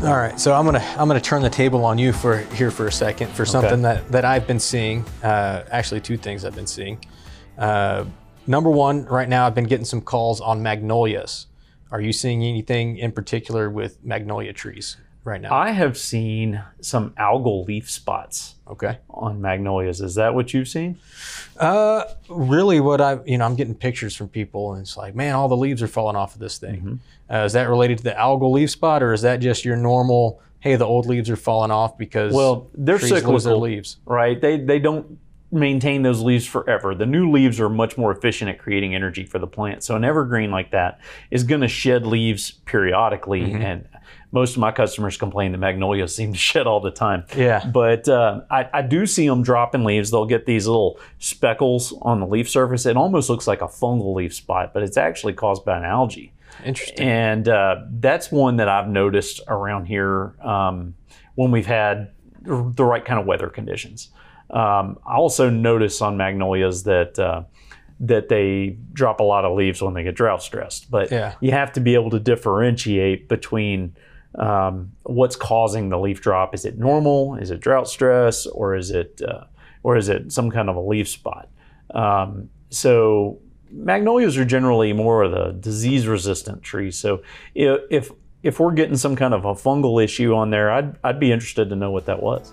All right, so I'm gonna I'm gonna turn the table on you for here for a second for something that that I've been seeing. Uh, actually, two things I've been seeing. Uh, number one, right now I've been getting some calls on magnolias. Are you seeing anything in particular with magnolia trees right now? I have seen some algal leaf spots okay. on magnolias. Is that what you've seen? Uh, really, what I you know I'm getting pictures from people, and it's like, man, all the leaves are falling off of this thing. Uh, is that related to the algal leaf spot, or is that just your normal? Hey, the old leaves are falling off because Well, they're trees cyclical. leaves. right? They they don't maintain those leaves forever. The new leaves are much more efficient at creating energy for the plant. So an evergreen like that is going to shed leaves periodically, Mm-hmm. and most of my customers complain that magnolias seem to shed all the time. Yeah. But uh, I, I do see them dropping leaves. They'll get these little speckles on the leaf surface. It almost looks like a fungal leaf spot, but it's actually caused by an algae. Interesting. And uh, that's one that I've noticed around here um, when we've had the right kind of weather conditions. Um, I also notice on magnolias that uh, that they drop a lot of leaves when they get drought stressed. But Yeah. you have to be able to differentiate between um, what's causing the leaf drop. Is it normal? Is it drought stress, or is it uh, or is it some kind of a leaf spot? Um, so magnolias are generally more of the disease-resistant trees. So i- if if we're getting some kind of a fungal issue on there, I'd I'd be interested to know what that was.